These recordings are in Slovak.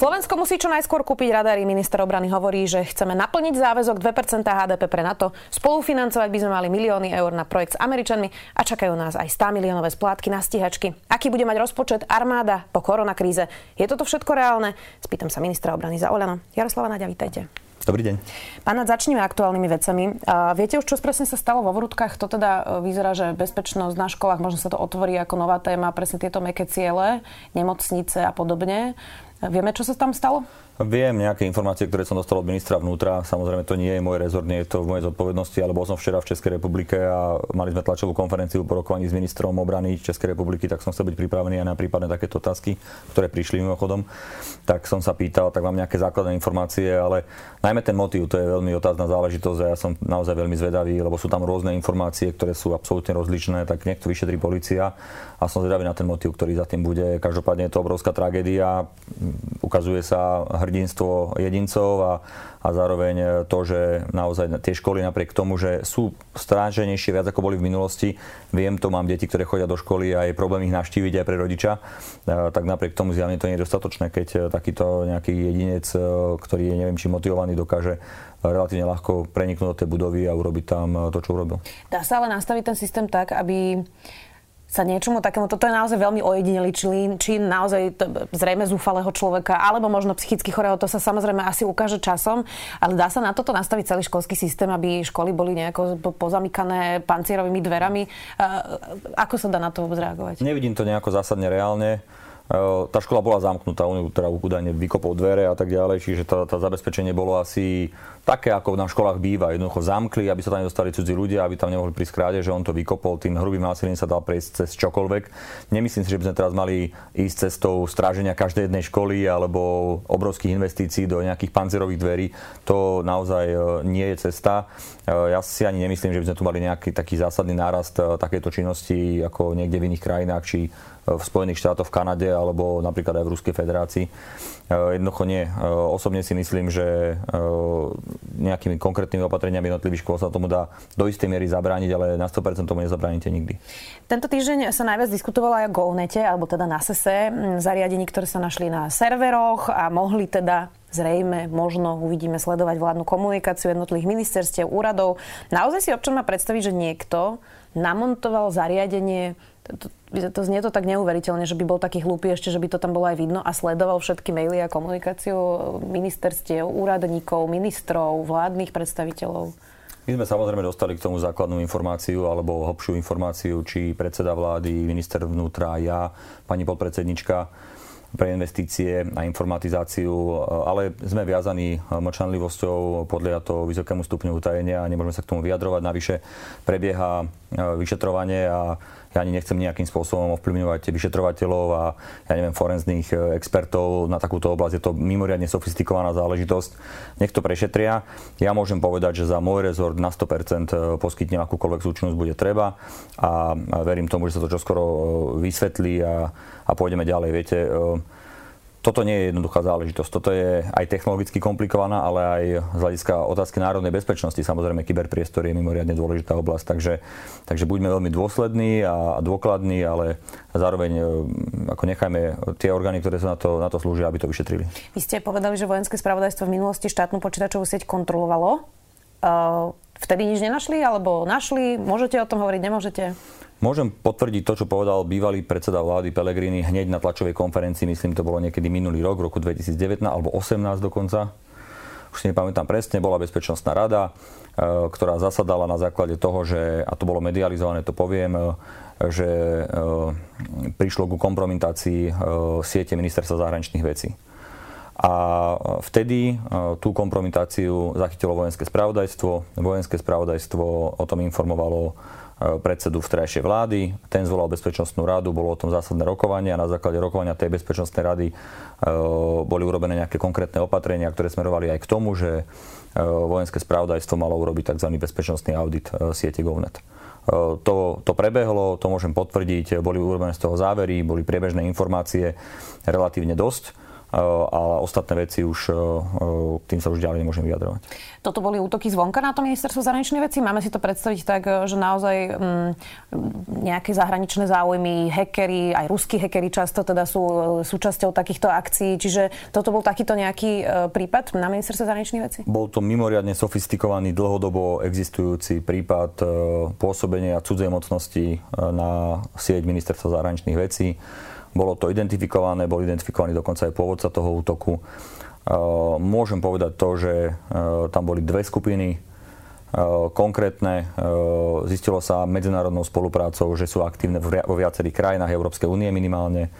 Slovensko musí čo najskôr kúpiť radary. Minister obrany hovorí, že chceme naplniť záväzok 2% HDP pre NATO. Spolufinancovať by sme mali milióny eur na projekt s Američanmi a čakajú nás aj 100 miliónové splátky na stíhačky. Aký bude mať rozpočet armáda po koronakríze? Je toto všetko reálne? Spýtam sa ministra obrany za Oľano. Jaroslava Naďa, vítajte. Dobrý deň. Pána, začneme aktuálnymi vecami. A viete už, čo presne sa stalo vo Vrútkach? To teda e, vyzerá, že bezpečnosť na školách, možno sa to otvorí ako nová téma, presne tieto meké ciele, nemocnice a podobne. Vieme, čo sa tam stalo? Viem nejaké informácie, ktoré som dostal od ministra vnútra. Samozrejme, to nie je môj rezort, nie je to v mojej zodpovednosti, ale bol som včera v Českej republike a mali sme tlačovú konferenciu po rokovaní s ministrom obrany Českej republiky, tak som chcel byť pripravený aj na prípadne takéto otázky, ktoré prišli mimochodom. Tak som sa pýtal, tak mám nejaké základné informácie, ale najmä ten motív, to je veľmi otázna záležitosť a ja som naozaj veľmi zvedavý, lebo sú tam rôzne informácie, ktoré sú absolútne rozličné, tak nech to vyšetrí policia a som zvedavý na ten motív, ktorý za tým bude. Každopádne je to obrovská tragédia, ukazuje sa hrdinstvo jedincov a, a zároveň to, že naozaj tie školy napriek tomu, že sú stráženejšie viac ako boli v minulosti, viem to, mám deti, ktoré chodia do školy a je problém ich navštíviť aj pre rodiča, e, tak napriek tomu zjavne to nie je dostatočné, keď e, takýto nejaký jedinec, e, ktorý je neviem či motivovaný, dokáže relatívne ľahko preniknúť do tej budovy a urobiť tam to, čo urobil. Dá sa ale nastaviť ten systém tak, aby sa niečomu takému, toto je naozaj veľmi ojedinelý čin, či naozaj zrejme zúfalého človeka, alebo možno psychicky chorého, to sa samozrejme asi ukáže časom, ale dá sa na toto nastaviť celý školský systém, aby školy boli nejako pozamykané pancierovými dverami. Ako sa dá na to zreagovať? Nevidím to nejako zásadne reálne tá škola bola zamknutá, on teda údajne vykopol dvere a tak ďalej, čiže tá, tá zabezpečenie bolo asi také, ako na školách býva. Jednoducho zamkli, aby sa tam nedostali cudzí ľudia, aby tam nemohli prísť kráde, že on to vykopol, tým hrubým násilím sa dal prejsť cez čokoľvek. Nemyslím si, že by sme teraz mali ísť cestou stráženia každej jednej školy alebo obrovských investícií do nejakých panzerových dverí. To naozaj e, nie je cesta. E, ja si ani nemyslím, že by sme tu mali nejaký taký zásadný nárast e, takéto činnosti ako niekde v iných krajinách, či v Spojených štátoch, v Kanade alebo napríklad aj v Ruskej federácii. Jednoducho nie. Osobne si myslím, že nejakými konkrétnymi opatreniami jednotlivých škôl sa tomu dá do istej miery zabrániť, ale na 100% tomu nezabránite nikdy. Tento týždeň sa najviac diskutovalo aj o GoNete, alebo teda na SESE, zariadení, ktoré sa našli na serveroch a mohli teda zrejme, možno uvidíme sledovať vládnu komunikáciu jednotlivých ministerstiev, úradov. Naozaj si občan má predstaviť, že niekto namontoval zariadenie to, to znie to tak neuveriteľne, že by bol taký hlúpy ešte, že by to tam bolo aj vidno a sledoval všetky maily a komunikáciu ministerstiev, úradníkov, ministrov, vládnych predstaviteľov. My sme samozrejme dostali k tomu základnú informáciu alebo hlbšiu informáciu, či predseda vlády, minister vnútra, ja, pani podpredsednička pre investície a informatizáciu, ale sme viazaní mlčanlivosťou, podľa to vysokému stupňu utajenia a nemôžeme sa k tomu vyjadrovať. Navyše prebieha vyšetrovanie a ja ani nechcem nejakým spôsobom ovplyvňovať vyšetrovateľov a ja neviem, forenzných e, expertov na takúto oblasť. Je to mimoriadne sofistikovaná záležitosť. Nech to prešetria. Ja môžem povedať, že za môj rezort na 100% e, poskytnem akúkoľvek súčinnosť bude treba a verím tomu, že sa to čoskoro e, vysvetlí a, a pôjdeme ďalej. Viete, toto nie je jednoduchá záležitosť. Toto je aj technologicky komplikovaná, ale aj z hľadiska otázky národnej bezpečnosti. Samozrejme, kyberpriestor je mimoriadne dôležitá oblasť, takže, takže buďme veľmi dôslední a, a dôkladní, ale zároveň e, ako nechajme tie orgány, ktoré sa na to, na to slúžia, aby to vyšetrili. Vy ste povedali, že vojenské spravodajstvo v minulosti štátnu počítačovú sieť kontrolovalo. Uh, vtedy nič nenašli, alebo našli? Môžete o tom hovoriť, nemôžete? Môžem potvrdiť to, čo povedal bývalý predseda vlády Pelegrini hneď na tlačovej konferencii, myslím, to bolo niekedy minulý rok, v roku 2019 alebo 18 dokonca. Už si nepamätám presne, bola Bezpečnostná rada, e, ktorá zasadala na základe toho, že, a to bolo medializované, to poviem, e, že e, prišlo ku kompromitácii siete ministerstva zahraničných vecí. A vtedy tú kompromitáciu zachytilo vojenské spravodajstvo. Vojenské spravodajstvo o tom informovalo predsedu vtrajšej vlády. Ten zvolal bezpečnostnú radu, bolo o tom zásadné rokovanie a na základe rokovania tej bezpečnostnej rady e, boli urobené nejaké konkrétne opatrenia, ktoré smerovali aj k tomu, že e, vojenské spravodajstvo malo urobiť tzv. bezpečnostný audit siete GovNet. To, to prebehlo, to môžem potvrdiť, boli urobené z toho závery, boli priebežné informácie relatívne dosť ale ostatné veci už k tým sa už ďalej nemôžem vyjadrovať. Toto boli útoky zvonka na to ministerstvo zahraničných vecí? Máme si to predstaviť tak, že naozaj m, nejaké zahraničné záujmy, hackery, aj ruskí hackery často teda sú súčasťou takýchto akcií, čiže toto bol takýto nejaký prípad na ministerstvo zahraničných vecí? Bol to mimoriadne sofistikovaný, dlhodobo existujúci prípad pôsobenia cudzej mocnosti na sieť ministerstva zahraničných vecí. Bolo to identifikované, bol identifikovaný dokonca aj pôvodca toho útoku. Môžem povedať to, že tam boli dve skupiny konkrétne. Zistilo sa medzinárodnou spoluprácou, že sú aktívne vo viacerých krajinách Európskej únie minimálne.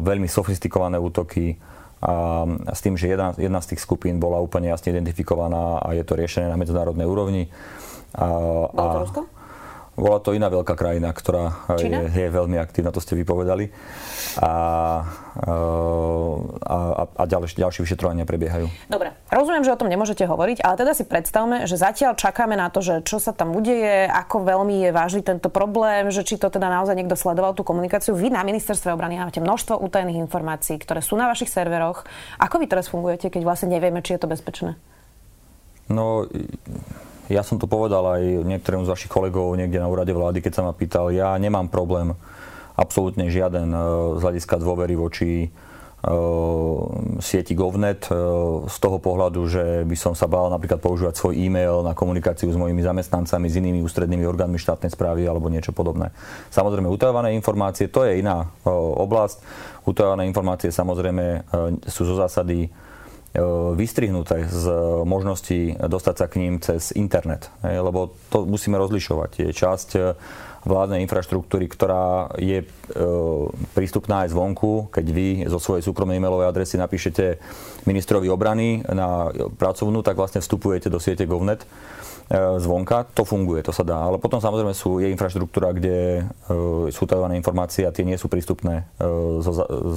Veľmi sofistikované útoky a s tým, že jedna, jedna z tých skupín bola úplne jasne identifikovaná a je to riešené na medzinárodnej úrovni. Bolo to Rusko? Bola to iná veľká krajina, ktorá je, je veľmi aktívna, to ste vypovedali. A, a, a ďalšie, ďalšie vyšetrovania prebiehajú. Dobre, rozumiem, že o tom nemôžete hovoriť, ale teda si predstavme, že zatiaľ čakáme na to, že čo sa tam udeje, ako veľmi je vážny tento problém, že či to teda naozaj niekto sledoval tú komunikáciu. Vy na ministerstve obrany máte množstvo utajených informácií, ktoré sú na vašich serveroch. Ako vy teraz fungujete, keď vlastne nevieme, či je to bezpečné? No, ja som to povedal aj niektorým z vašich kolegov niekde na úrade vlády, keď sa ma pýtal, ja nemám problém absolútne žiaden e, z hľadiska dôvery voči uh, sieti GovNet uh, z toho pohľadu, že by som sa bál napríklad používať svoj e-mail na komunikáciu s mojimi zamestnancami, s inými ústrednými orgánmi štátnej správy alebo niečo podobné. Samozrejme, utajované informácie, to je iná oblasť. Utajované informácie samozrejme sú zo zásady E, vystrihnuté z možnosti dostať sa k ním cez internet. Lebo to musíme rozlišovať. Je časť e, vládnej infraštruktúry, ktorá je e, prístupná aj zvonku. Keď vy zo svojej súkromnej e-mailovej adresy napíšete ministrovi obrany na pracovnú, tak vlastne vstupujete do siete GovNet zvonka, to funguje, to sa dá. Ale potom samozrejme sú, je infraštruktúra, kde sú tajované informácie a tie nie sú prístupné z,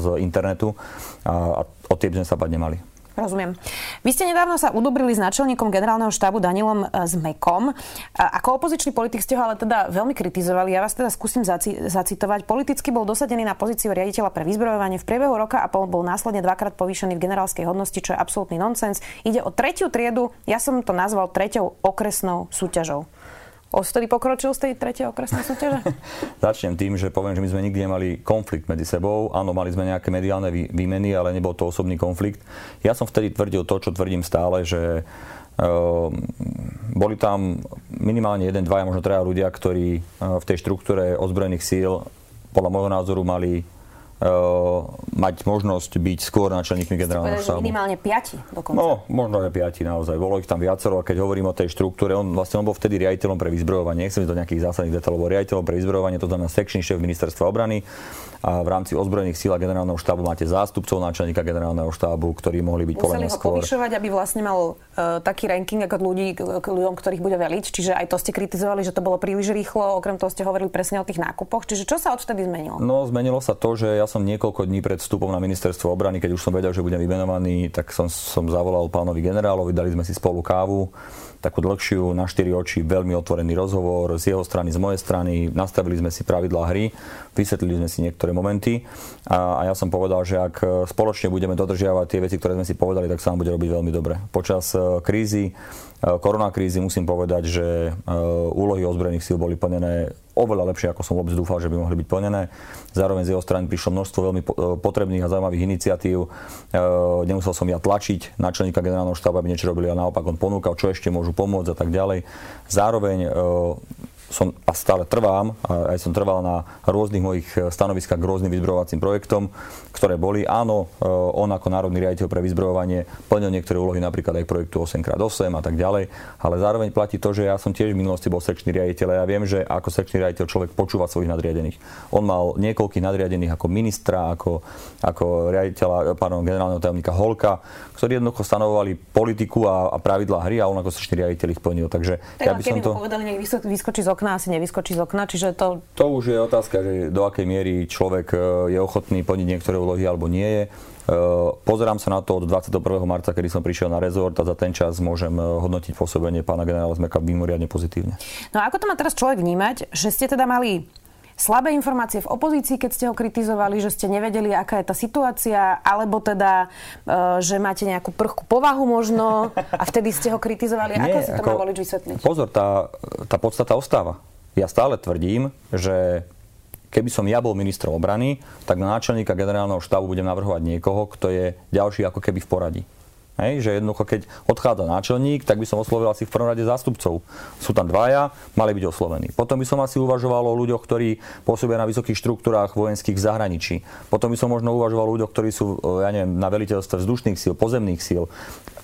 z internetu a, a o tie by sme sa bať nemali. Rozumiem. Vy ste nedávno sa udobrili s náčelníkom generálneho štábu Danielom Zmekom. E, ako opozičný politik ste ho ale teda veľmi kritizovali. Ja vás teda skúsim zaci- zacitovať. Politicky bol dosadený na pozíciu riaditeľa pre vyzbrojovanie. V priebehu roka a pol bol následne dvakrát povýšený v generálskej hodnosti, čo je absolútny nonsens. Ide o tretiu triedu, ja som to nazval treťou okresnou súťažou. Ostri pokročil z tej tretej okresnej súťaže? Začnem tým, že poviem, že my sme nikdy nemali konflikt medzi sebou. Áno, mali sme nejaké mediálne výmeny, ale nebol to osobný konflikt. Ja som vtedy tvrdil to, čo tvrdím stále, že Uh, boli tam minimálne jeden, dvaja, možno traja ľudia, ktorí uh, v tej štruktúre ozbrojených síl podľa môjho názoru mali mať možnosť byť skôr náčelníkmi generálneho štábu. minimálne piati dokonca. No, možno aj piati naozaj. Bolo ich tam viacero a keď hovorím o tej štruktúre, on vlastne on bol vtedy riaditeľom pre vyzbrojovanie. Nechcem do nejakých zásadných detailov, bol riaditeľom pre vyzbrojovanie, to znamená sekčný šéf ministerstva obrany. A v rámci ozbrojených síl a generálneho štábu máte zástupcov náčelníka generálneho štábu, ktorí mohli byť podľa ho skôr. povyšovať, aby vlastne mal uh, taký ranking ako ľudí, k ľuďom, ktorých bude veliť. Čiže aj to ste kritizovali, že to bolo príliš rýchlo. Okrem toho ste hovorili presne o tých nákupoch. Čiže čo sa odvtedy zmenilo? No, zmenilo sa to, že ja som niekoľko dní pred vstupom na ministerstvo obrany, keď už som vedel, že budem vymenovaný, tak som, som zavolal pánovi generálovi, dali sme si spolu kávu takú dlhšiu, na štyri oči, veľmi otvorený rozhovor z jeho strany, z mojej strany. Nastavili sme si pravidlá hry, vysvetlili sme si niektoré momenty a, a ja som povedal, že ak spoločne budeme dodržiavať tie veci, ktoré sme si povedali, tak sa nám bude robiť veľmi dobre. Počas e, krízy Eh, koronakrízy musím povedať, že úlohy ozbrojených síl boli plnené oveľa lepšie, ako som vôbec dúfal, že by mohli byť plnené. Zároveň z jeho strany prišlo množstvo veľmi potrebných a zaujímavých iniciatív. Nemusel som ja tlačiť náčelníka generálneho štábu, aby niečo robili, ale naopak on ponúkal, čo ešte môžu pomôcť a tak ďalej. Zároveň som a stále trvám, aj som trval na rôznych mojich e, stanoviskách k rôznym vyzbrojovacím projektom, ktoré boli. Áno, e, on ako národný riaditeľ pre vyzbrojovanie plnil niektoré úlohy napríklad aj projektu 8x8 a tak ďalej, ale zároveň platí to, že ja som tiež v minulosti bol sekčný riaditeľ a ja viem, že ako sekčný riaditeľ človek počúva svojich nadriadených. On mal niekoľkých nadriadených ako ministra, ako, ako riaditeľa, pardon, generálneho tajomníka Holka, ktorí jednoducho stanovovali politiku a, a pravidlá hry a on ako sekčný riaditeľ ich plnil. Takže tak ja by som to... povedali, nech vyskočí z okna, asi nevyskočí z okna, čiže to... To už je otázka, že do akej miery človek e, je ochotný plniť niektoré úlohy alebo nie je. E, pozerám sa na to od 21. marca, kedy som prišiel na rezort a za ten čas môžem e, hodnotiť pôsobenie pána generála Zmeka mimoriadne pozitívne. No a ako to má teraz človek vnímať, že ste teda mali slabé informácie v opozícii, keď ste ho kritizovali, že ste nevedeli, aká je tá situácia, alebo teda, e, že máte nejakú prchku povahu možno a vtedy ste ho kritizovali. Nie, ako si to ako, má volič vysvetliť? Pozor, tá, tá podstata ostáva. Ja stále tvrdím, že keby som ja bol ministrom obrany, tak na náčelníka generálneho štábu budem navrhovať niekoho, kto je ďalší ako keby v poradí. Hej, že jednoducho, keď odchádza náčelník, tak by som oslovil asi v prvom rade zástupcov. Sú tam dvaja, mali byť oslovení. Potom by som asi uvažoval o ľuďoch, ktorí pôsobia na vysokých štruktúrách vojenských v zahraničí. Potom by som možno uvažoval o ľuďoch, ktorí sú ja neviem, na veliteľstve vzdušných síl, pozemných síl.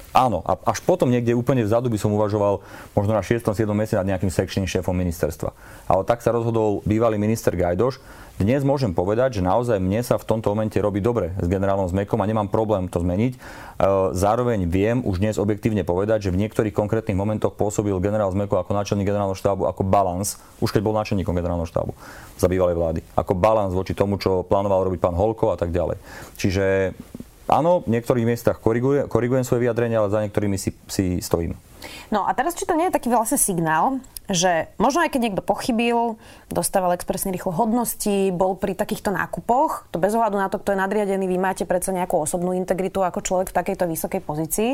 Áno, a až potom niekde úplne vzadu by som uvažoval možno na 6. 7. mesiac nad nejakým sekčným šéfom ministerstva. Ale tak sa rozhodol bývalý minister Gajdoš. Dnes môžem povedať, že naozaj mne sa v tomto momente robí dobre s generálom Zmekom a nemám problém to zmeniť. E, zároveň viem už dnes objektívne povedať, že v niektorých konkrétnych momentoch pôsobil generál Zmeko ako náčelník generálneho štábu ako balans, už keď bol náčelníkom generálneho štábu za bývalej vlády, ako balans voči tomu, čo plánoval robiť pán Holko a tak ďalej. Čiže Áno, v niektorých miestach korigujem, korigujem svoje vyjadrenie, ale za niektorými si, si stojím. No a teraz, či to nie je taký vlastne signál, že možno aj keď niekto pochybil, dostával expresne rýchlo hodnosti, bol pri takýchto nákupoch, to bez ohľadu na to, kto je nadriadený, vy máte predsa nejakú osobnú integritu ako človek v takejto vysokej pozícii,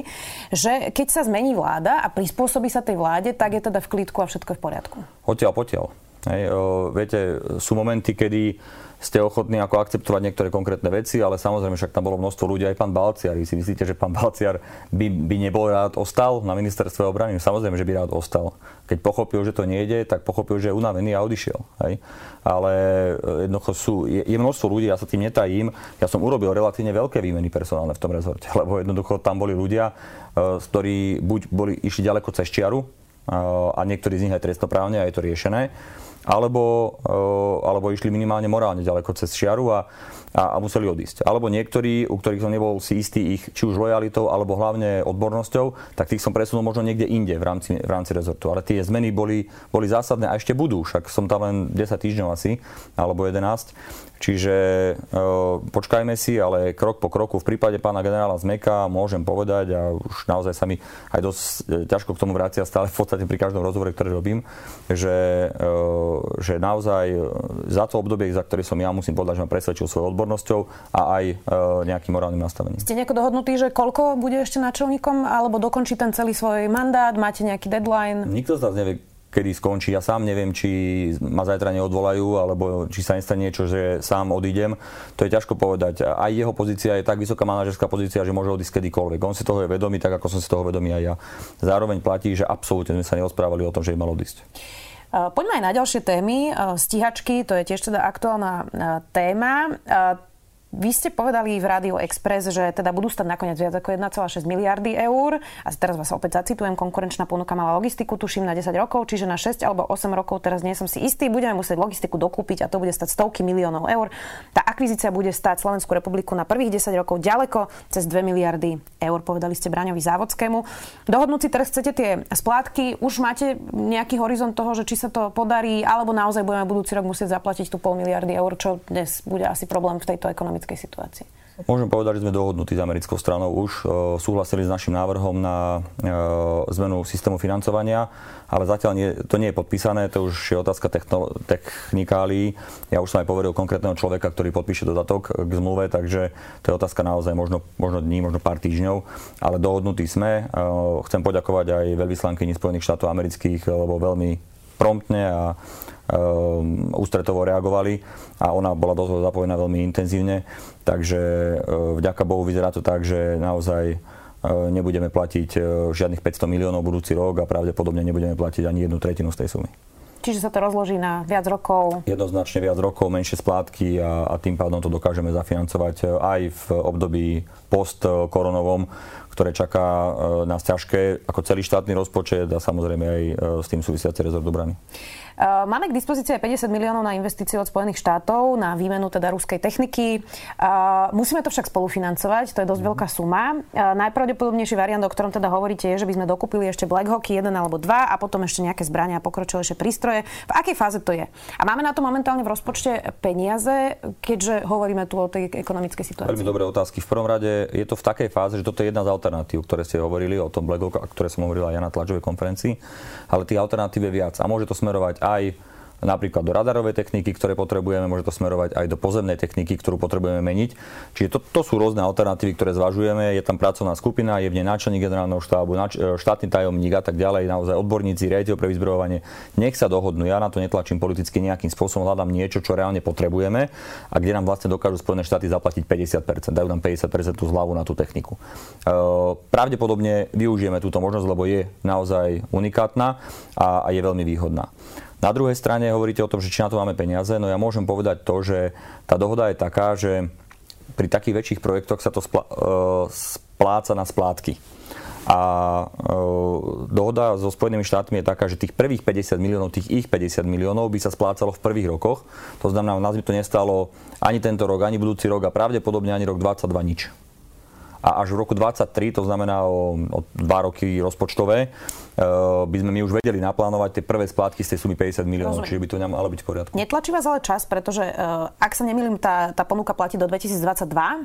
že keď sa zmení vláda a prispôsobí sa tej vláde, tak je teda v klídku a všetko je v poriadku. Hotiaľ, potiaľ. Hej, o, viete, sú momenty, kedy ste ochotní ako akceptovať niektoré konkrétne veci, ale samozrejme však tam bolo množstvo ľudí, aj pán Balciar. Vy si myslíte, že pán Balciar by, by nebol rád ostal na ministerstve obrany? Samozrejme, že by rád ostal. Keď pochopil, že to nejde, tak pochopil, že je unavený a odišiel. Hej? Ale e, jednoducho sú, je, je množstvo ľudí, ja sa tým netajím. Ja som urobil relatívne veľké výmeny personálne v tom rezorte, lebo jednoducho tam boli ľudia, e, ktorí buď boli, išli ďaleko cez čiaru, e, a niektorí z nich aj trestnoprávne a je to riešené alebo, eh, alebo išli minimálne morálne ďaleko cez šiaru a, a, a museli odísť. Alebo niektorí, u ktorých som nebol si istý ich či už lojalitou, alebo hlavne odbornosťou, tak tých som presunul možno niekde inde v rámci, v rámci rezortu. Ale tie zmeny boli, boli zásadné a ešte budú, však som tam len 10 týždňov asi, alebo 11. Čiže e, počkajme si, ale krok po kroku v prípade pána generála Zmeka môžem povedať a už naozaj sa mi aj dosť e, ťažko k tomu vracia stále v podstate pri každom rozhovore, ktorý robím, že, e, že naozaj za to obdobie, za ktoré som ja musím povedať, že ma presvedčil svojou odbornosťou a aj e, nejakým morálnym nastavením. Ste nejako dohodnutí, že koľko bude ešte načelníkom alebo dokončí ten celý svoj mandát? Máte nejaký deadline? Nikto z nás nevie, kedy skončí. Ja sám neviem, či ma zajtra neodvolajú, alebo či sa nestane niečo, že sám odídem. To je ťažko povedať. Aj jeho pozícia je tak vysoká manažerská pozícia, že môže odísť kedykoľvek. On si toho je vedomý, tak ako som si toho vedomý aj ja. Zároveň platí, že absolútne sme sa neosprávali o tom, že by mal odísť. Poďme aj na ďalšie témy. Stíhačky, to je tiež teda aktuálna téma. Vy ste povedali v Rádio Express, že teda budú stať nakoniec viac ako 1,6 miliardy eur. A teraz vás opäť zacitujem, konkurenčná ponuka mala logistiku, tuším na 10 rokov, čiže na 6 alebo 8 rokov, teraz nie som si istý, budeme musieť logistiku dokúpiť a to bude stať stovky miliónov eur. Tá akvizícia bude stať Slovenskú republiku na prvých 10 rokov ďaleko cez 2 miliardy eur, povedali ste Braňovi Závodskému. Dohodnúť si teraz chcete tie splátky, už máte nejaký horizont toho, že či sa to podarí, alebo naozaj budeme budúci rok musieť zaplatiť tú pol miliardy eur, čo dnes bude asi problém v tejto ekonomickej ekonomickej situácii? Môžem povedať, že sme dohodnutí s americkou stranou už. E, súhlasili s našim návrhom na e, zmenu systému financovania, ale zatiaľ nie, to nie je podpísané, to už je otázka technikálií. Ja už som aj povedal konkrétneho človeka, ktorý podpíše dodatok k zmluve, takže to je otázka naozaj možno, možno dní, možno pár týždňov, ale dohodnutí sme. E, chcem poďakovať aj veľvyslankyni Spojených štátov amerických, lebo veľmi promptne a ústretovo reagovali a ona bola do toho zapojená veľmi intenzívne. Takže e, vďaka Bohu vyzerá to tak, že naozaj e, nebudeme platiť žiadnych 500 miliónov budúci rok a pravdepodobne nebudeme platiť ani jednu tretinu z tej sumy. Čiže sa to rozloží na viac rokov? Jednoznačne viac rokov, menšie splátky a, a tým pádom to dokážeme zafinancovať aj v období post-koronovom, ktoré čaká nás ťažké ako celý štátny rozpočet a samozrejme aj s tým súvisiaci rezort obrany. Eh, máme k dispozícii aj 50 miliónov na investície od Spojených štátov, na výmenu teda ruskej techniky. Musíme to však spolufinancovať, to je dosť mm. veľká suma. Najpravdepodobnejší variant, o ktorom teda hovoríte, je, že by sme dokúpili ešte Black Hawk 1 alebo 2 a potom ešte nejaké zbrania a pokročilejšie prístroje. V akej fáze to je? A máme na to momentálne v rozpočte peniaze, keďže hovoríme tu o tej ekonomickej situácii? Veľmi dobré otázky. V prvom rade je to v takej fáze, že toto je jedna z alternatív, ktoré ste hovorili o tom Black Hawk, ktoré som hovorila aj ja na tlačovej konferencii, ale tých alternatív je viac a môže to smerovať aj napríklad do radarovej techniky, ktoré potrebujeme, môže to smerovať aj do pozemnej techniky, ktorú potrebujeme meniť. Čiže to, to sú rôzne alternatívy, ktoré zvažujeme. Je tam pracovná skupina, je v nej náčelník generálneho štábu, nač, e, štátny tajomník a tak ďalej, naozaj odborníci, riaditeľ pre vyzbrojovanie. Nech sa dohodnú. Ja na to netlačím politicky nejakým spôsobom, hľadám niečo, čo reálne potrebujeme a kde nám vlastne dokážu Spojené štáty zaplatiť 50%, dajú nám 50% tú zľavu na tú techniku. E, pravdepodobne využijeme túto možnosť, lebo je naozaj unikátna a, a je veľmi výhodná. Na druhej strane hovoríte o tom, že či na to máme peniaze, no ja môžem povedať to, že tá dohoda je taká, že pri takých väčších projektoch sa to spla- e, spláca na splátky. A e, dohoda so Spojenými štátmi je taká, že tých prvých 50 miliónov, tých ich 50 miliónov by sa splácalo v prvých rokoch. To znamená, nás by to nestalo ani tento rok, ani budúci rok a pravdepodobne ani rok 22 nič. A až v roku 23, to znamená o, o dva roky rozpočtové, by sme my už vedeli naplánovať tie prvé splátky z tej sumy 50 miliónov, Rozumiem. čiže by to malo byť v poriadku. Netlačí vás ale čas, pretože uh, ak sa nemýlim, tá, tá ponuka platí do 2022, uh, eh,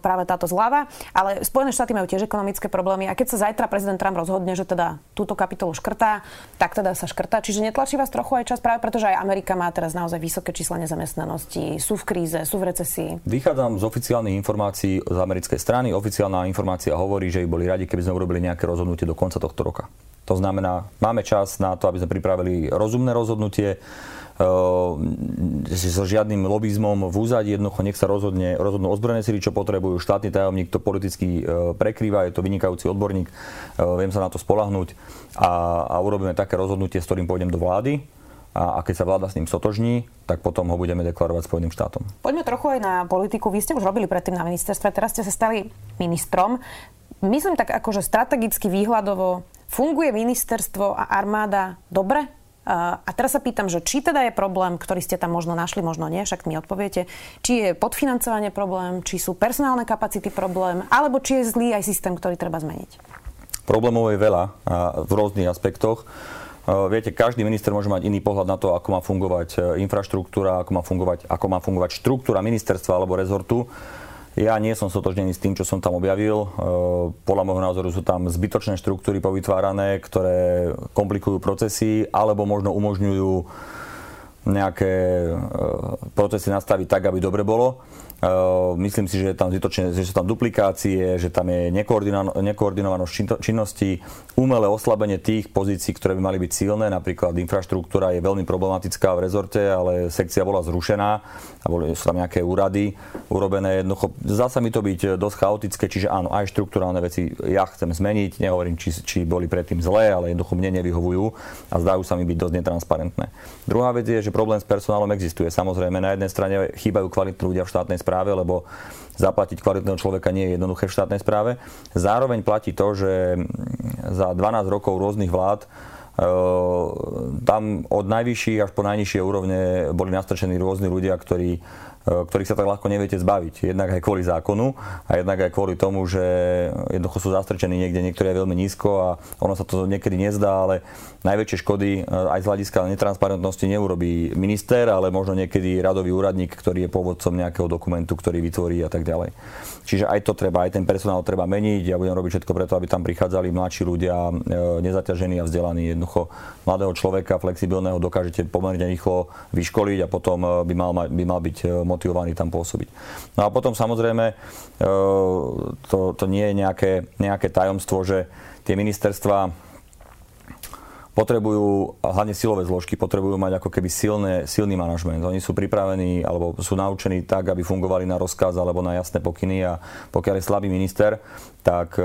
práve táto zľava, ale Spojené štáty majú tiež ekonomické problémy a keď sa zajtra prezident Trump rozhodne, že teda túto kapitolu škrtá, tak teda sa škrtá. Čiže netlačí vás trochu aj čas práve preto, že aj Amerika má teraz naozaj vysoké čísla nezamestnanosti, sú v kríze, sú v recesii. Vychádzam z oficiálnych informácií z americkej strany. Oficiálna informácia hovorí, že boli radi, keby sme urobili nejaké rozhodnutie do konca tohto roka. To znamená, máme čas na to, aby sme pripravili rozumné rozhodnutie, so žiadnym lobizmom v úzadi, jednoducho nech sa rozhodne, rozhodnú ozbrojené sily, čo potrebujú. Štátny tajomník to politicky prekrýva, je to vynikajúci odborník, viem sa na to spolahnúť a, a urobíme také rozhodnutie, s ktorým pôjdem do vlády. A, a keď sa vláda s ním sotožní, tak potom ho budeme deklarovať Spojeným štátom. Poďme trochu aj na politiku. Vy ste už robili predtým na ministerstve, teraz ste sa stali ministrom. Myslím tak akože strategicky výhľadovo Funguje ministerstvo a armáda dobre? A teraz sa pýtam, že či teda je problém, ktorý ste tam možno našli, možno nie, však mi odpoviete, či je podfinancovanie problém, či sú personálne kapacity problém, alebo či je zlý aj systém, ktorý treba zmeniť. Problémov je veľa v rôznych aspektoch. Viete, každý minister môže mať iný pohľad na to, ako má fungovať e, infraštruktúra, ako má fungovať, ako má fungovať štruktúra ministerstva alebo rezortu. Ja nie som sotožnený s tým, čo som tam objavil. E, podľa môjho názoru sú tam zbytočné štruktúry povytvárané, ktoré komplikujú procesy alebo možno umožňujú nejaké e, procesy nastaviť tak, aby dobre bolo. Ehm, myslím si, že, tam zbytočne, že sú tam duplikácie, že tam je nekoordinovanosť činnosti, umelé oslabenie tých pozícií, ktoré by mali byť silné. Napríklad infraštruktúra je veľmi problematická v rezorte, ale sekcia bola zrušená a boli, sú tam nejaké úrady urobené. Jednoducho, zdá sa mi to byť dosť chaotické, čiže áno, aj štruktúrálne veci ja chcem zmeniť. Nehovorím, či, či boli predtým zlé, ale jednoducho mne nevyhovujú a zdajú sa mi byť dosť netransparentné. Druhá vec je, že problém s personálom existuje. Samozrejme, na jednej strane chýbajú kvalitní ľudia v štátnej správe správe, lebo zaplatiť kvalitného človeka nie je jednoduché v štátnej správe. Zároveň platí to, že za 12 rokov rôznych vlád e, tam od najvyšších až po najnižšie úrovne boli nastrčení rôzni ľudia, ktorí ktorých sa tak ľahko neviete zbaviť. Jednak aj kvôli zákonu a jednak aj kvôli tomu, že jednoducho sú zastrčení niekde, niektoré je veľmi nízko a ono sa to niekedy nezdá, ale najväčšie škody e, aj z hľadiska netransparentnosti neurobí minister, ale možno niekedy radový úradník, ktorý je pôvodcom nejakého dokumentu, ktorý vytvorí a tak ďalej. Čiže aj to treba, aj ten personál treba meniť. Ja budem robiť všetko preto, aby tam prichádzali mladší ľudia, e, nezaťažení a vzdelaní. Jednoducho mladého človeka, flexibilného, dokážete pomerne rýchlo vyškoliť a potom e, by mal, by mal byť e, motivovaný tam pôsobiť. No a potom samozrejme to, to nie je nejaké, nejaké tajomstvo, že tie ministerstva potrebujú, hlavne silové zložky, potrebujú mať ako keby silné, silný manažment. Oni sú pripravení alebo sú naučení tak, aby fungovali na rozkaz alebo na jasné pokyny a pokiaľ je slabý minister, tak e,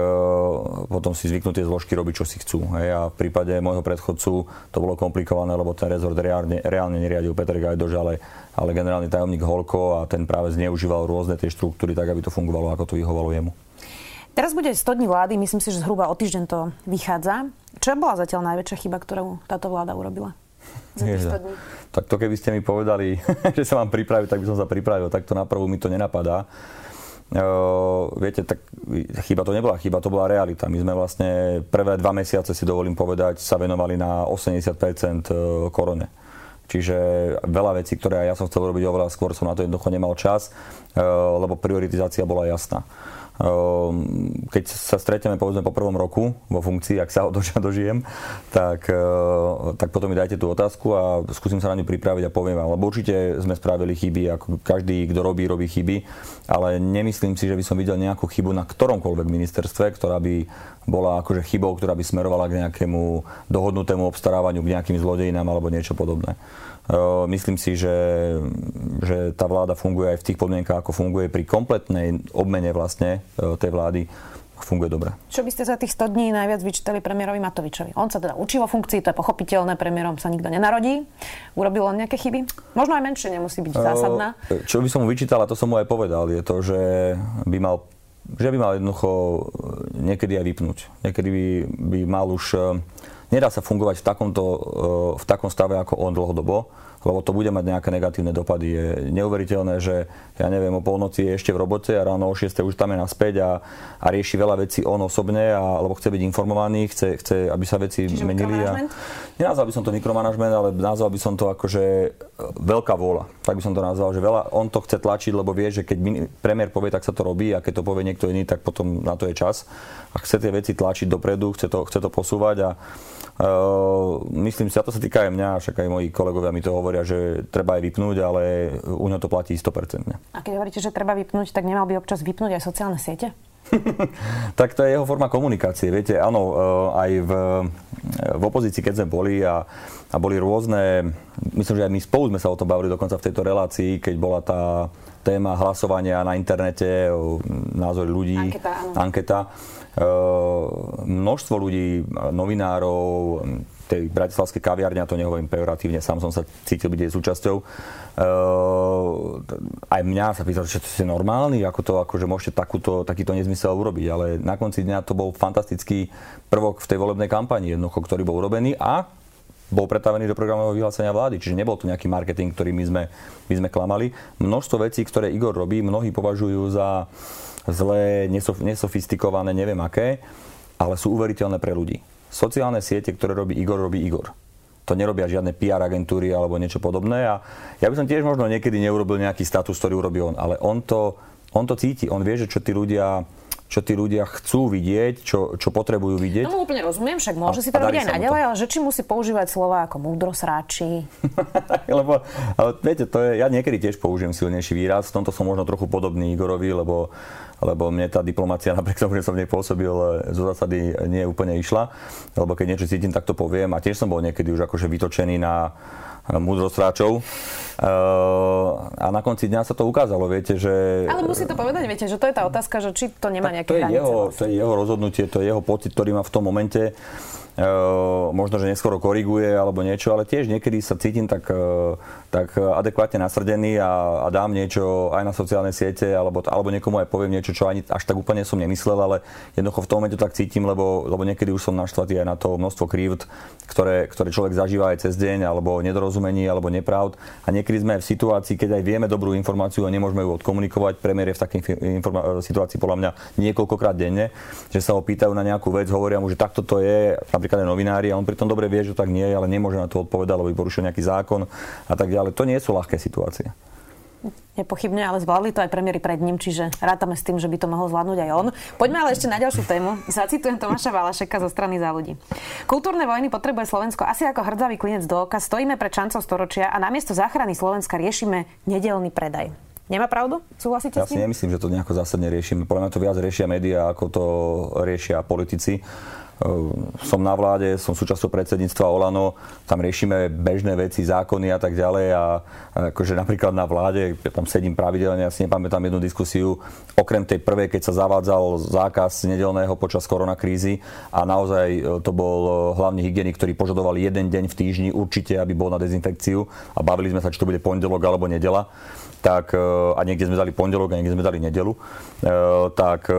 potom si zvyknú tie zložky robiť, čo si chcú. Hej. A v prípade môjho predchodcu to bolo komplikované, lebo ten rezort reálne, reálne neriadil Peter Gajdož, ale, ale generálny tajomník Holko a ten práve zneužíval rôzne tie štruktúry tak, aby to fungovalo, ako to vyhovalo jemu. Teraz bude 100 dní vlády, myslím si, že zhruba o týždeň to vychádza. Čo bola zatiaľ najväčšia chyba, ktorú táto vláda urobila? Za tých 100 dní? Tak to keby ste mi povedali, že sa mám pripraviť, tak by som sa pripravil. Tak to na prvú mi to nenapadá. Uh, viete, tak chyba to nebola chyba, to bola realita. My sme vlastne prvé dva mesiace, si dovolím povedať, sa venovali na 80% e, korone. Čiže veľa vecí, ktoré ja som chcel robiť oveľa skôr, som na to jednoducho nemal čas, uh, lebo prioritizácia bola jasná. Ehm, keď sa stretneme povedzme po prvom roku vo funkcii, ak sa ho dožijem, tak, eh, tak potom mi dajte tú otázku a skúsim sa na ňu pripraviť a poviem vám. Lebo určite sme spravili chyby, ako každý, kto robí, robí chyby, ale nemyslím si, že by som videl nejakú chybu na ktoromkoľvek ministerstve, ktorá by bola akože chybou, ktorá by smerovala k nejakému dohodnutému obstarávaniu, k nejakým zlodejinám alebo niečo podobné. Myslím si, že, že tá vláda funguje aj v tých podmienkach, ako funguje pri kompletnej obmene vlastne tej vlády funguje dobre. Čo by ste za tých 100 dní najviac vyčítali premiérovi Matovičovi? On sa teda učí vo funkcii, to je pochopiteľné, premiérom sa nikto nenarodí. Urobil on nejaké chyby? Možno aj menšie, nemusí byť zásadná. Čo by som mu vyčítal, a to som mu aj povedal, je to, že by mal že by mal jednoducho niekedy aj vypnúť. Niekedy by, by mal už... Nedá sa fungovať v, takomto, v takom stave ako on dlhodobo lebo to bude mať nejaké negatívne dopady. Je neuveriteľné, že ja neviem, o polnoci je ešte v robote a ráno o 6 už tam je naspäť a, a rieši veľa vecí on osobne, a, lebo chce byť informovaný, chce, chce aby sa veci Čiže menili. A, nenazval by som to mikromanagement, ale nazval by som to akože e, veľká vôľa. Tak by som to nazval, že veľa, on to chce tlačiť, lebo vie, že keď premiér povie, tak sa to robí a keď to povie niekto iný, tak potom na to je čas. A chce tie veci tlačiť dopredu, chce to, chce to posúvať a myslím si, a to sa týka aj mňa, však aj moji kolegovia mi to hovoria, že treba aj vypnúť, ale u ňo to platí 100%. A keď hovoríte, že treba vypnúť, tak nemal by občas vypnúť aj sociálne siete? tak to je jeho forma komunikácie. Viete, áno, uh, aj v, v opozícii, keď sme boli a, a boli rôzne, myslím, že aj my spolu sme sa o tom bavili dokonca v tejto relácii, keď bola tá téma hlasovania na internete, názory ľudí, anketa, anketa množstvo ľudí, novinárov, tej bratislavskej kaviarne, a to nehovorím pejoratívne, sám som sa cítil byť jej súčasťou. Uh, aj mňa sa pýtal, že to ste normálni, ako to, akože môžete takúto, takýto nezmysel urobiť, ale na konci dňa to bol fantastický prvok v tej volebnej kampani, jednoducho, ktorý bol urobený a bol pretavený do programového vyhlásenia vlády, čiže nebol to nejaký marketing, ktorý my sme, my sme klamali. Množstvo vecí, ktoré Igor robí, mnohí považujú za zlé, nesof, nesofistikované, neviem aké, ale sú uveriteľné pre ľudí. Sociálne siete, ktoré robí Igor, robí Igor. To nerobia žiadne PR agentúry alebo niečo podobné. A ja by som tiež možno niekedy neurobil nejaký status, ktorý urobí on, ale on to, on to cíti. On vie, že čo tí ľudia čo tí ľudia chcú vidieť, čo, čo potrebujú vidieť. No úplne rozumiem, však môže a, si to robiť aj naďalej, ale že či musí používať slova ako múdrosráči. lebo, ale viete, to je, ja niekedy tiež použijem silnejší výraz, v tomto som možno trochu podobný Igorovi, lebo lebo mne tá diplomácia, napriek tomu, že som v nej pôsobil, zo zásady nie úplne išla, lebo keď niečo cítim, tak to poviem a tiež som bol niekedy už akože vytočený na múdrostráčov. a na konci dňa sa to ukázalo, viete, že... Ale musí to povedať, viete, že to je tá otázka, že či to nemá nejaké to je hranice. Jeho, vlastne. To je jeho rozhodnutie, to je jeho pocit, ktorý má v tom momente. Ehm, možno, že neskoro koriguje alebo niečo, ale tiež niekedy sa cítim tak, e, tak adekvátne nasrdený a, a dám niečo aj na sociálne siete alebo, alebo niekomu aj poviem niečo, čo ani až tak úplne som nemyslel, ale jednoducho v tom momente tak cítim, lebo, lebo niekedy už som naštvatý aj na to množstvo krívd, ktoré, ktoré človek zažíva aj cez deň, alebo nedorozumení, alebo nepravd. A niekedy sme aj v situácii, keď aj vieme dobrú informáciu a nemôžeme ju odkomunikovať. Premiér je v takej informa- situácii podľa mňa niekoľkokrát denne, že sa ho pýtajú na nejakú vec, hovoria mu, že takto to je, napríklad aj novinári, a on pritom dobre vie, že tak nie je, ale nemôže na to odpovedať, lebo by porušil nejaký zákon a tak ďalej. To nie sú ľahké situácie. Nepochybne, ale zvládli to aj premiéry pred ním, čiže rátame s tým, že by to mohol zvládnuť aj on. Poďme ale ešte na ďalšiu tému. Zacitujem Tomáša Valašeka zo strany za ľudí. Kultúrne vojny potrebuje Slovensko asi ako hrdzavý klinec do oka. Stojíme pred šancou storočia a namiesto záchrany Slovenska riešime nedelný predaj. Nemá pravdu? Súhlasíte ja s tým? Ja si nemyslím, že to nejako zásadne riešime. Podľa mňa to viac riešia médiá, ako to riešia politici. Ehm, som na vláde, som súčasťou predsedníctva Olano, tam riešime bežné veci, zákony a tak ďalej a akože napríklad na vláde, ja tam sedím pravidelne, ja si nepamätám jednu diskusiu, okrem tej prvej, keď sa zavádzal zákaz nedelného počas koronakrízy a naozaj e, to bol e, hlavný hygienik, ktorý požadoval jeden deň v týždni určite, aby bol na dezinfekciu a bavili sme sa, či to bude pondelok alebo nedela tak, e, a niekde sme dali pondelok a niekde sme dali nedelu, tak,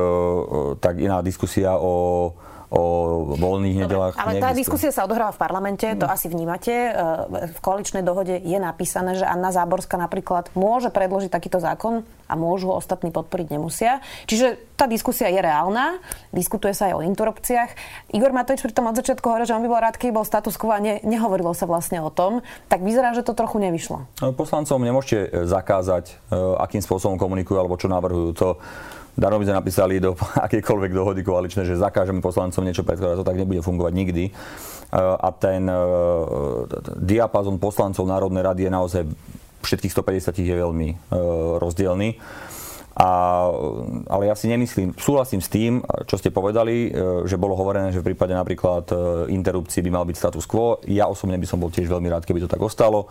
tak iná diskusia o o voľných nedelách. Ale tá diskusia sa odohráva v parlamente, to hmm. asi vnímate. E, v koaličnej dohode je napísané, že Anna Záborská napríklad môže predložiť takýto zákon a môžu ho ostatní podporiť nemusia. Čiže tá diskusia je reálna, diskutuje sa aj o interrupciách. Igor Matovič pri tom od začiatku hovoril, že on by bol rád, keď bol status quo a ne, nehovorilo sa vlastne o tom. Tak vyzerá, že to trochu nevyšlo. Poslancom nemôžete zakázať, e, akým spôsobom komunikujú alebo čo navrhujú. To Darmo by sme napísali do akékoľvek dohody koaličné, že zakážeme poslancom niečo predkladať, to tak nebude fungovať nikdy. A ten diapazon poslancov Národnej rady je naozaj všetkých 150 je veľmi rozdielný. A, ale ja si nemyslím, súhlasím s tým, čo ste povedali, že bolo hovorené, že v prípade napríklad interrupcie by mal byť status quo. Ja osobne by som bol tiež veľmi rád, keby to tak ostalo.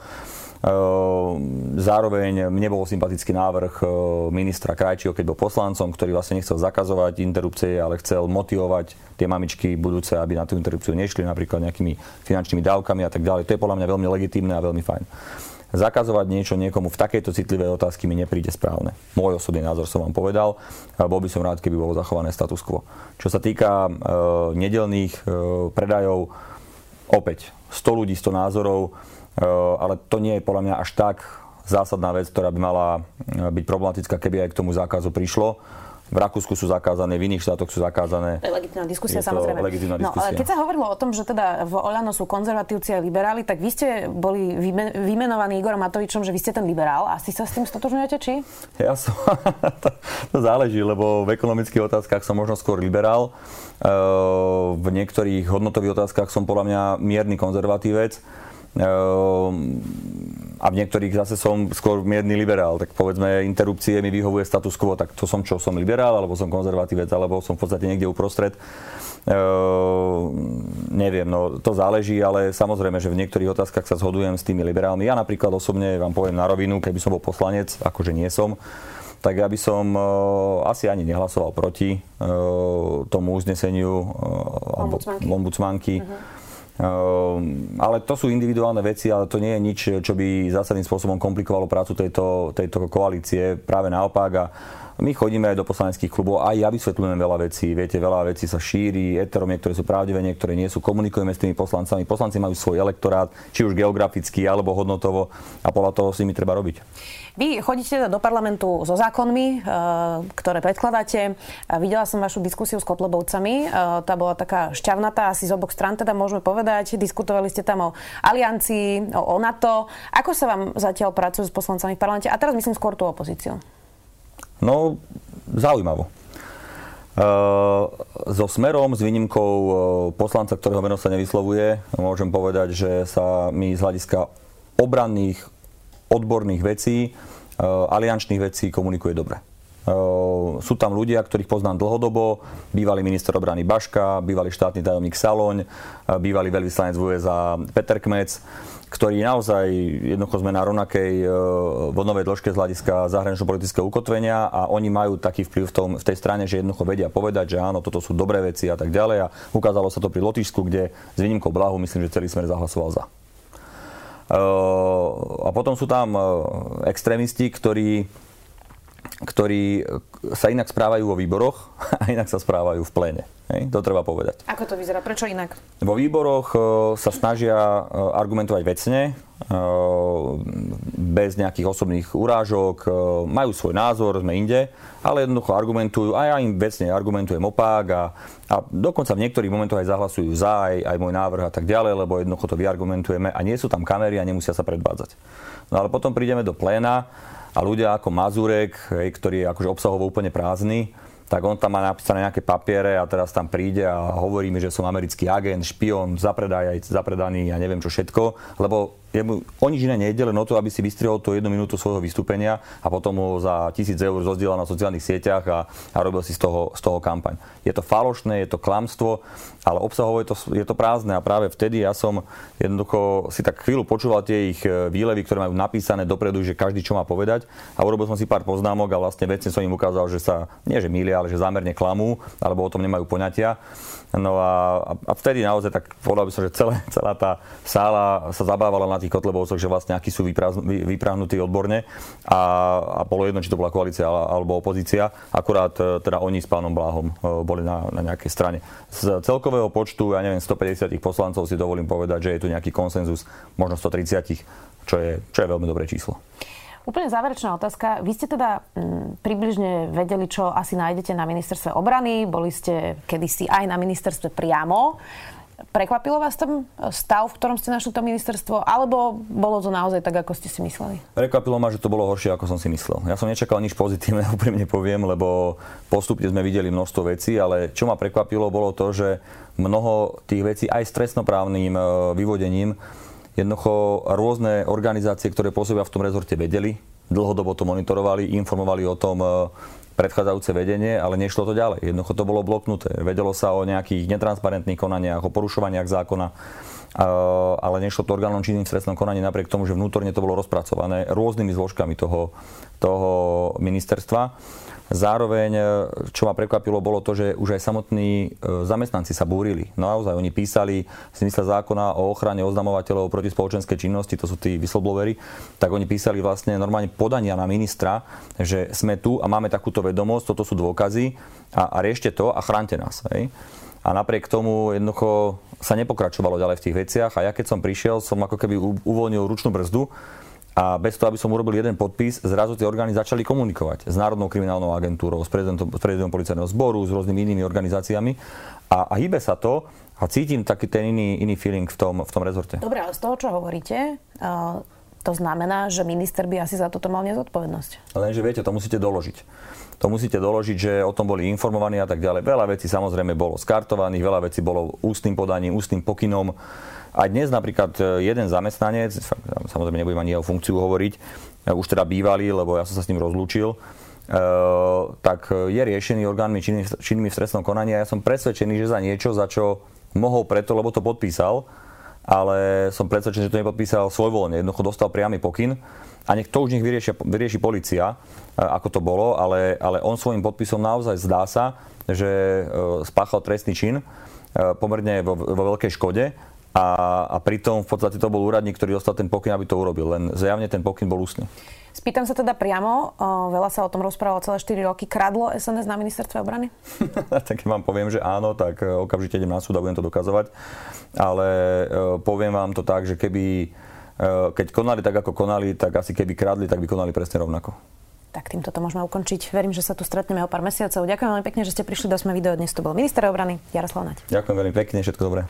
Ehm, zároveň mne bol sympatický návrh ehm, ministra Krajčího, keď bol poslancom, ktorý vlastne nechcel zakazovať interrupcie, ale chcel motivovať tie mamičky budúce, aby na tú interrupciu nešli napríklad nejakými finančnými dávkami a tak ďalej. To je podľa mňa veľmi legitímne a veľmi fajn. Zakazovať niečo niekomu v takejto citlivej otázky mi nepríde správne. Môj osobný názor som vám povedal. Bol by som rád, keby bolo zachované status quo. Čo sa týka e, nedelných e, predajov, opäť 100 ľudí, 100 názorov ale to nie je podľa mňa až tak zásadná vec, ktorá by mala eh, byť problematická, keby aj k tomu zákazu prišlo. V Rakúsku sú zakázané, v iných štátoch sú zakázané. To je diskusia, je samozrejme. Legitimná no, diskusia. ale keď sa hovorilo o tom, že teda v Oľano sú konzervatívci a liberáli, tak vy ste boli vymenovaní Igorom Matovičom, že vy ste ten liberál. Asi sa s tým stotožňujete, či? Ja som... to, to záleží, lebo v ekonomických otázkach som možno skôr liberál. Eh, v niektorých hodnotových otázkach som podľa mňa mierny konzervatívec. Ehm, a v niektorých zase som skôr mierny liberál, tak povedzme interrupcie mi vyhovuje status quo, tak to som čo, som liberál, alebo som konzervatívec, alebo som v podstate niekde uprostred. Uh, neviem, no to záleží, ale samozrejme, že v niektorých otázkach sa zhodujem s tými liberálmi. Ja napríklad osobne vám poviem na rovinu, keby som bol poslanec, akože nie som, tak ja by som uh, asi ani nehlasoval proti uh, tomu uzneseniu uh, ombudsmanky. ombudsmanky. Uh-huh Ehm, ale to sú individuálne veci, ale to nie je nič, čo by zásadným spôsobom komplikovalo prácu tejto, tejto koalície. Práve naopak. A my chodíme aj do poslaneckých klubov, aj ja vysvetľujem veľa vecí. Viete, veľa vecí sa šíri, eterom, niektoré sú pravdivé, niektoré nie sú. Komunikujeme s tými poslancami. Poslanci majú svoj elektorát, či už geografický alebo hodnotovo a podľa toho s nimi treba robiť. Vy chodíte teda do parlamentu so zákonmi, e, ktoré predkladáte. Videla som vašu diskusiu s Kotlebovcami. E, tá bola taká šťavnatá, asi z oboch stran teda môžeme povedať. Diskutovali ste tam o aliancii, o NATO. Ako sa vám zatiaľ pracuje s poslancami v parlamente? A teraz myslím skôr tú opozíciu. No, zaujímavo. Uh, so Smerom, s výnimkou poslanca, ktorého meno sa nevyslovuje, môžem povedať, že sa mi z hľadiska obranných, odborných vecí, uh, aliančných vecí komunikuje dobre. Sú tam ľudia, ktorých poznám dlhodobo, bývalý minister obrany Baška, bývalý štátny tajomník Saloň, bývalý veľvyslanec v USA Peter Kmec ktorý naozaj jednoducho sme na rovnakej vodnovej dĺžke z hľadiska zahranično-politického ukotvenia a oni majú taký vplyv v, tom, v tej strane, že jednoducho vedia povedať, že áno, toto sú dobré veci a tak ďalej. A ukázalo sa to pri Lotyšsku, kde s výnimkou Blahu myslím, že celý smer zahlasoval za. E, a potom sú tam e, extrémisti, ktorí ktorí sa inak správajú vo výboroch a inak sa správajú v pléne. Hej, to treba povedať. Ako to vyzerá? Prečo inak? Vo výboroch e, sa snažia e, argumentovať vecne, e, bez nejakých osobných urážok, majú svoj názor, sme inde, ale jednoducho argumentujú, a ja im vecne argumentujem opak a, a dokonca v niektorých momentoch aj zahlasujú za, aj, aj môj návrh a tak ďalej, lebo jednoducho to vyargumentujeme a nie sú tam kamery a nemusia sa predvádzať. No ale potom prídeme do pléna a ľudia ako Mazurek, hej, ktorý je akože obsahovo úplne prázdny, tak on tam má napísané nejaké papiere a teraz tam príde a hovorí mi, že som americký agent, špion, zapredaný ja neviem čo všetko, lebo jemu o nič iné nejde, len o to, aby si vystrihol tú jednu minútu svojho vystúpenia a potom ho za tisíc eur rozdielal na sociálnych sieťach a, a robil si z toho, z toho kampaň. Je to falošné, je to klamstvo, ale obsahovo je to, je to prázdne a práve vtedy ja som jednoducho si tak chvíľu počúval tie ich e, výlevy, ktoré majú napísané dopredu, že každý čo má povedať a urobil som si pár poznámok a vlastne vecne som im ukázal, že sa nie že mília, ale že zámerne klamú alebo o tom nemajú poňatia. No a, a vtedy naozaj tak povedal by som, že celé, celá tá sála sa zabávala na tých Kotlebovcoch, že vlastne akí sú vypráhnutí odborne a, a bolo jedno, či to bola koalícia alebo opozícia. Akurát e, teda oni s pánom Bláhom e, boli na, na nejakej strane. Z celkového počtu, ja neviem, 150 poslancov si dovolím povedať, že je tu nejaký konsenzus, možno 130, čo je, čo je veľmi dobré číslo. Úplne záverečná otázka. Vy ste teda m, mm, približne vedeli, čo asi nájdete na ministerstve obrany. Boli ste kedysi aj na ministerstve priamo. Prekvapilo vás tam stav, v ktorom ste našli to ministerstvo, alebo bolo to naozaj tak, ako ste si mysleli? Prekvapilo ma, že to bolo horšie, ako som si myslel. Ja som nečakal nič pozitívne, úprimne poviem, lebo postupne sme videli množstvo vecí, ale čo ma prekvapilo, bolo to, že mnoho tých vecí aj s trestnoprávnym e, vyvodením jednoducho rôzne organizácie, ktoré pôsobia v tom rezorte, vedeli, dlhodobo to monitorovali, informovali o tom e, predchádzajúce vedenie, ale nešlo to ďalej. Jednoducho to bolo bloknuté. Vedelo sa o nejakých netransparentných konaniach, o porušovaniach zákona, ale nešlo to orgánom činným v trestnom konaní napriek tomu, že vnútorne to bolo rozpracované rôznymi zložkami toho, toho ministerstva. Zároveň, e, čo ma prekvapilo, bolo to, že už aj samotní e, zamestnanci sa búrili. No naozaj, oni písali v zmysle zákona o ochrane oznamovateľov proti spoločenskej činnosti, to sú tí whistleblowery, tak oni písali vlastne normálne podania na ministra, že sme tu a máme takúto vedomosť, toto sú dôkazy a, a riešte to a chránte nás. Hej. A napriek tomu jednoducho sa nepokračovalo ďalej v tých veciach a ja keď som prišiel, som ako keby uvoľnil ručnú brzdu a bez toho, aby som urobil jeden podpis, zrazu tie orgány začali komunikovať s Národnou kriminálnou agentúrou, s prezidentom, s prezidentom policajného zboru, s rôznymi inými organizáciami. A, a hýbe sa to a cítim taký ten iný, iný feeling v tom, v tom rezorte. Dobre, ale z toho, čo hovoríte, uh, to znamená, že minister by asi za toto mal nezodpovednosť. Lenže viete, to musíte doložiť. To musíte doložiť, že o tom boli informovaní a tak ďalej. Veľa vecí samozrejme bolo skartovaných, veľa vecí bolo ústnym podaním, ústnym pokynom. A dnes napríklad e, jeden zamestnanec, samozrejme nebudem ani jeho funkciu hovoriť, e, už teda bývalý, lebo ja som sa s ním rozlúčil, e, tak je riešený orgánmi činnými v trestnom konaní a ja som presvedčený, že za niečo, za čo mohol preto, lebo to podpísal, ale som presvedčený, že to nepodpísal svojvoľne. Jednoducho dostal priamy pokyn a nech to už nech vyrieši, vyrieši policia, ako to bolo, ale, ale on svojim podpisom naozaj zdá sa, že spáchal trestný čin pomerne vo, vo veľkej škode a, a pritom v podstate to bol úradník, ktorý dostal ten pokyn, aby to urobil. Len zjavne ten pokyn bol ústny. Spýtam sa teda priamo, o, veľa sa o tom rozprávalo celé 4 roky. Kradlo SNS na ministerstve obrany? tak vám poviem, že áno, tak e, okamžite idem na súd a budem to dokazovať. Ale e, poviem vám to tak, že keby, e, keď konali tak, ako konali, tak asi keby kradli, tak by konali presne rovnako. Tak týmto to môžeme ukončiť. Verím, že sa tu stretneme o pár mesiacov. Ďakujem veľmi pekne, že ste prišli do Sme video. Dnes tu bol minister obrany Jaroslav Naď. Ďakujem veľmi pekne, všetko dobré.